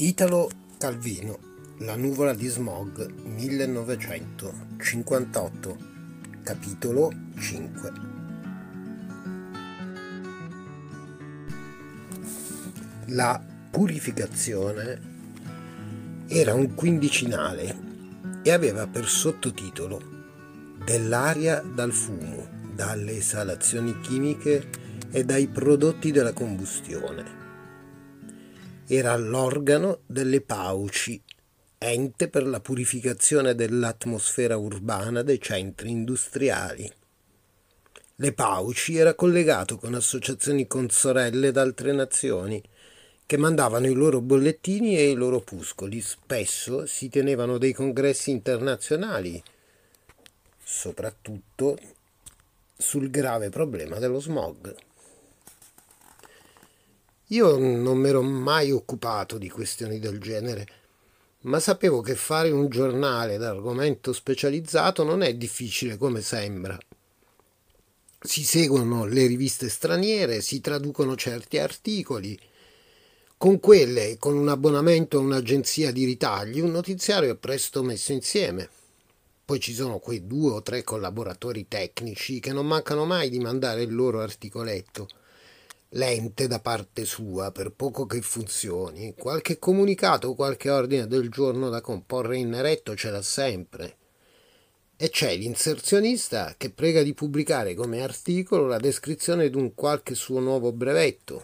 Italo Calvino, La nuvola di smog, 1958, capitolo 5. La purificazione era un quindicinale e aveva per sottotitolo Dell'aria dal fumo, dalle esalazioni chimiche e dai prodotti della combustione era l'organo delle pauci, ente per la purificazione dell'atmosfera urbana dei centri industriali. Le Pauci era collegato con associazioni consorelle d'altre nazioni che mandavano i loro bollettini e i loro opuscoli. Spesso si tenevano dei congressi internazionali, soprattutto sul grave problema dello smog. Io non mi ero mai occupato di questioni del genere, ma sapevo che fare un giornale d'argomento specializzato non è difficile come sembra. Si seguono le riviste straniere, si traducono certi articoli. Con quelle e con un abbonamento a un'agenzia di ritagli un notiziario è presto messo insieme. Poi ci sono quei due o tre collaboratori tecnici che non mancano mai di mandare il loro articoletto lente da parte sua, per poco che funzioni, qualche comunicato qualche ordine del giorno da comporre in eretto ce l'ha sempre. E c'è l'inserzionista che prega di pubblicare come articolo la descrizione di un qualche suo nuovo brevetto.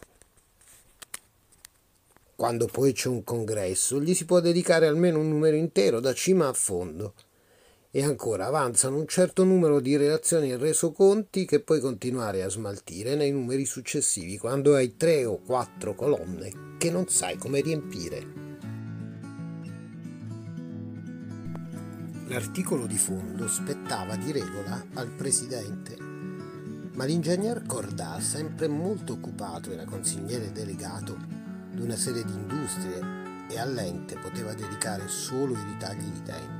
Quando poi c'è un congresso, gli si può dedicare almeno un numero intero, da cima a fondo e ancora avanzano un certo numero di relazioni e resoconti che puoi continuare a smaltire nei numeri successivi quando hai tre o quattro colonne che non sai come riempire. L'articolo di fondo spettava di regola al presidente, ma l'ingegner Cordà, sempre molto occupato, era consigliere delegato di una serie di industrie e all'ente poteva dedicare solo i ritagli di tempo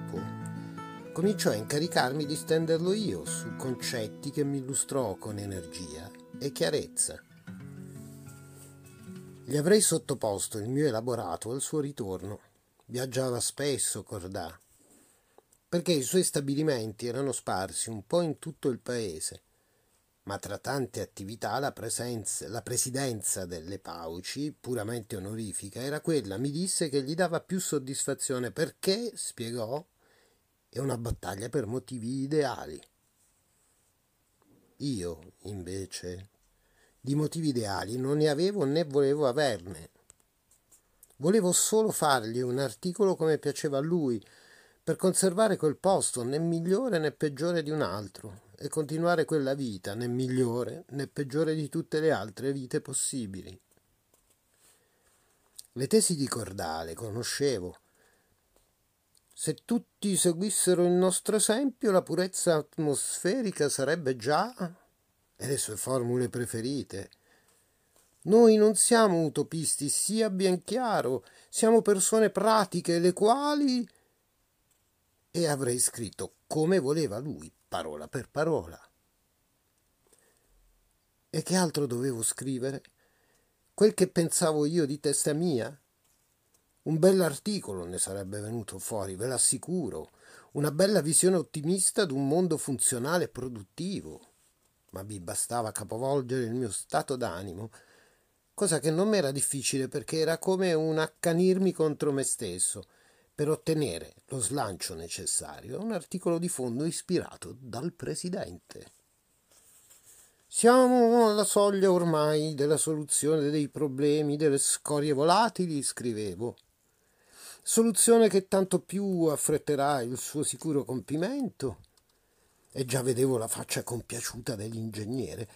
cominciò a incaricarmi di stenderlo io su concetti che mi illustrò con energia e chiarezza. Gli avrei sottoposto il mio elaborato al suo ritorno. Viaggiava spesso Cordà, perché i suoi stabilimenti erano sparsi un po' in tutto il paese, ma tra tante attività la, presenza, la presidenza delle Pauci, puramente onorifica, era quella, mi disse, che gli dava più soddisfazione perché, spiegò, è una battaglia per motivi ideali. Io, invece, di motivi ideali non ne avevo né volevo averne. Volevo solo fargli un articolo come piaceva a lui, per conservare quel posto né migliore né peggiore di un altro e continuare quella vita né migliore né peggiore di tutte le altre vite possibili. Le tesi di Cordale conoscevo se tutti seguissero il nostro esempio, la purezza atmosferica sarebbe già e le sue formule preferite. Noi non siamo utopisti, sia ben chiaro, siamo persone pratiche, le quali... E avrei scritto come voleva lui, parola per parola. E che altro dovevo scrivere? Quel che pensavo io di testa mia? Un bell'articolo ne sarebbe venuto fuori, ve l'assicuro, una bella visione ottimista d'un mondo funzionale e produttivo. Ma mi bastava capovolgere il mio stato d'animo, cosa che non m'era difficile perché era come un accanirmi contro me stesso per ottenere lo slancio necessario un articolo di fondo ispirato dal presidente. Siamo alla soglia ormai della soluzione dei problemi delle scorie volatili, scrivevo soluzione che tanto più affretterà il suo sicuro compimento. E già vedevo la faccia compiaciuta dell'ingegnere.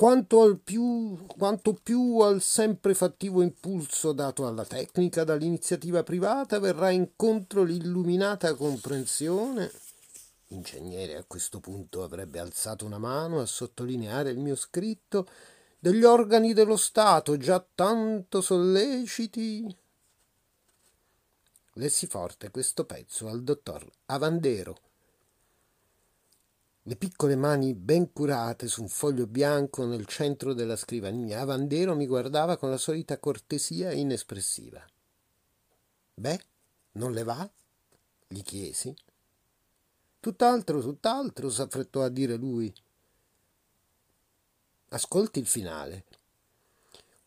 Quanto, più, quanto più al sempre fattivo impulso dato alla tecnica dall'iniziativa privata verrà incontro l'illuminata comprensione. L'ingegnere a questo punto avrebbe alzato una mano a sottolineare il mio scritto degli organi dello Stato già tanto solleciti lessi forte questo pezzo al dottor Avandero. Le piccole mani ben curate su un foglio bianco nel centro della scrivania, Avandero mi guardava con la solita cortesia inespressiva. Beh, non le va? gli chiesi. Tutt'altro, tutt'altro, s'affrettò a dire lui. Ascolti il finale.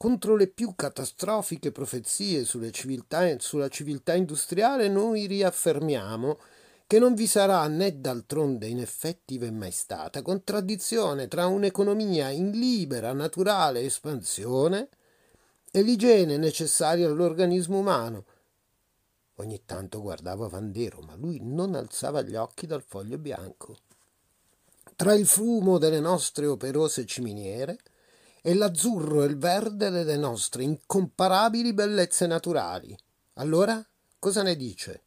Contro le più catastrofiche profezie civiltà, sulla civiltà industriale noi riaffermiamo che non vi sarà né d'altronde in effetti v'è mai stata contraddizione tra un'economia in libera, naturale espansione e l'igiene necessaria all'organismo umano, Ogni tanto guardava Vandero, ma lui non alzava gli occhi dal foglio bianco. Tra il fumo delle nostre operose ciminiere e l'azzurro e il verde delle nostre incomparabili bellezze naturali. Allora, cosa ne dice?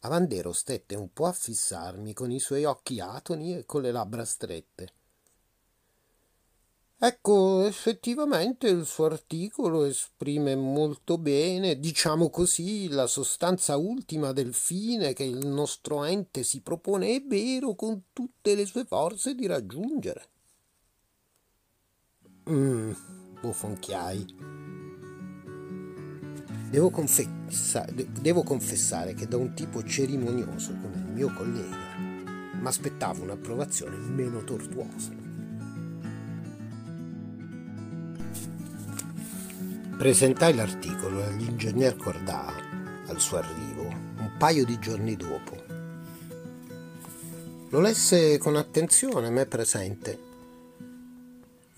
Avandero stette un po' a fissarmi con i suoi occhi atoni e con le labbra strette. Ecco, effettivamente il suo articolo esprime molto bene, diciamo così, la sostanza ultima del fine che il nostro ente si propone, è vero, con tutte le sue forze di raggiungere. Mmm, bofonchiai. Devo, confessa- devo confessare che da un tipo cerimonioso come il mio collega mi aspettavo un'approvazione meno tortuosa. Presentai l'articolo all'ingegner Cordà al suo arrivo un paio di giorni dopo. Lo lesse con attenzione, me presente.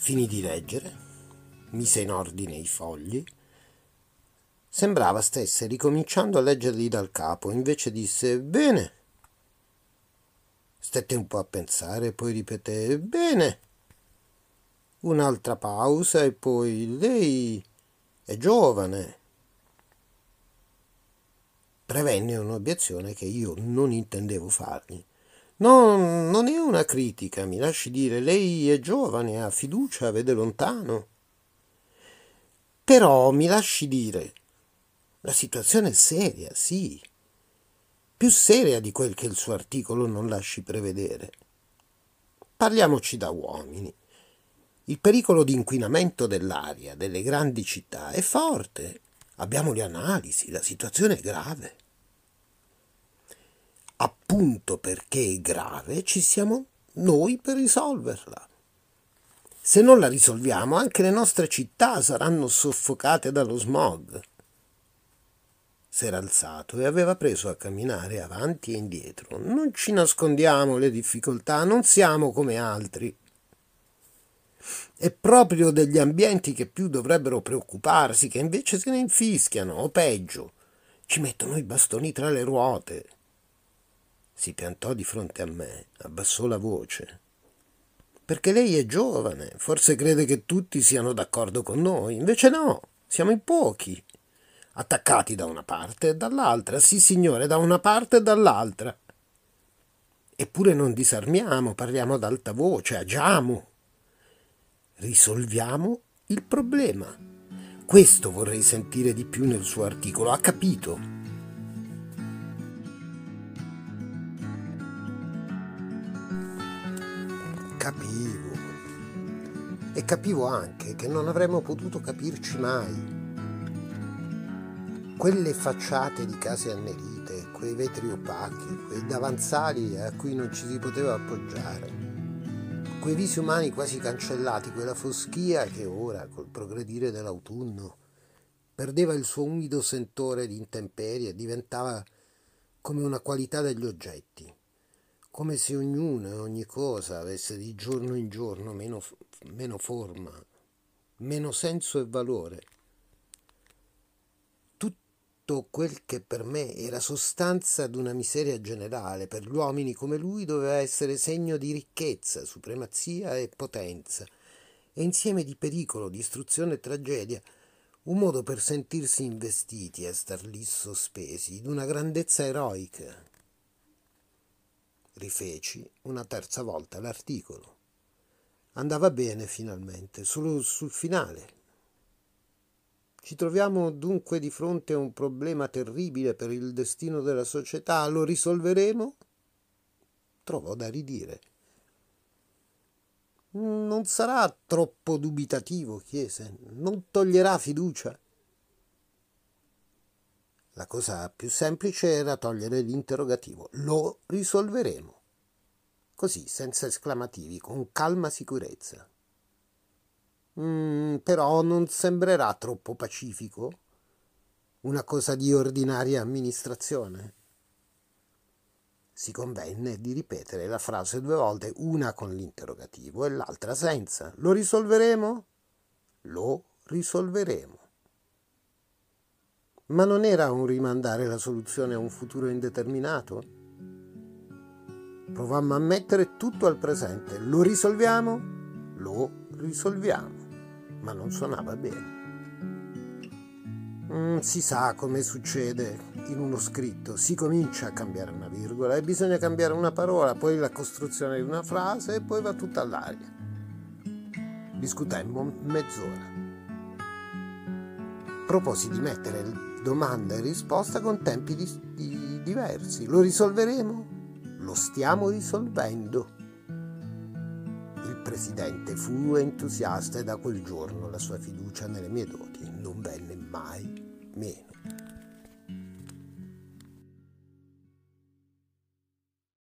Finì di leggere, mise in ordine i fogli. Sembrava stesse ricominciando a leggerli dal capo, invece disse Bene. Stette un po' a pensare, poi ripeté Bene. Un'altra pausa e poi Lei è giovane. Prevenne un'obiezione che io non intendevo fargli. No, non è una critica, mi lasci dire, lei è giovane, ha fiducia, vede lontano. Però mi lasci dire, la situazione è seria, sì, più seria di quel che il suo articolo non lasci prevedere. Parliamoci da uomini. Il pericolo di inquinamento dell'aria delle grandi città è forte. Abbiamo le analisi, la situazione è grave. Appunto perché è grave ci siamo noi per risolverla. Se non la risolviamo, anche le nostre città saranno soffocate dallo smog. S'era alzato e aveva preso a camminare avanti e indietro. Non ci nascondiamo le difficoltà, non siamo come altri. È proprio degli ambienti che più dovrebbero preoccuparsi, che invece se ne infischiano, o peggio, ci mettono i bastoni tra le ruote. Si piantò di fronte a me, abbassò la voce. Perché lei è giovane, forse crede che tutti siano d'accordo con noi, invece no, siamo in pochi, attaccati da una parte e dall'altra, sì signore, da una parte e dall'altra. Eppure non disarmiamo, parliamo ad alta voce, agiamo risolviamo il problema. Questo vorrei sentire di più nel suo articolo. Ha capito? Capivo anche che non avremmo potuto capirci mai. Quelle facciate di case annerite, quei vetri opachi, quei davanzali a cui non ci si poteva appoggiare quei visi umani quasi cancellati, quella foschia che ora, col progredire dell'autunno, perdeva il suo umido sentore di intemperie e diventava come una qualità degli oggetti, come se ognuno e ogni cosa avesse di giorno in giorno meno, meno forma, meno senso e valore tutto quel che per me era sostanza d'una miseria generale, per gli uomini come lui doveva essere segno di ricchezza, supremazia e potenza, e insieme di pericolo, distruzione e tragedia, un modo per sentirsi investiti e star lì sospesi, d'una grandezza eroica. Rifeci una terza volta l'articolo. Andava bene finalmente, solo sul finale ci troviamo dunque di fronte a un problema terribile per il destino della società. Lo risolveremo? Trovò da ridire. Non sarà troppo dubitativo, chiese. Non toglierà fiducia. La cosa più semplice era togliere l'interrogativo. Lo risolveremo. Così, senza esclamativi, con calma sicurezza. Mm, però non sembrerà troppo pacifico? Una cosa di ordinaria amministrazione? Si convenne di ripetere la frase due volte, una con l'interrogativo e l'altra senza. Lo risolveremo? Lo risolveremo. Ma non era un rimandare la soluzione a un futuro indeterminato? Provammo a mettere tutto al presente. Lo risolviamo? Lo risolviamo. Ma non suonava bene. Mm, si sa come succede in uno scritto. Si comincia a cambiare una virgola e bisogna cambiare una parola, poi la costruzione di una frase e poi va tutta all'aria. Discutemmo mezz'ora. Proposi di mettere domanda e risposta con tempi di, di, diversi. Lo risolveremo? Lo stiamo risolvendo. Il presidente fu entusiasta e da quel giorno la sua fiducia nelle mie doti non venne mai meno.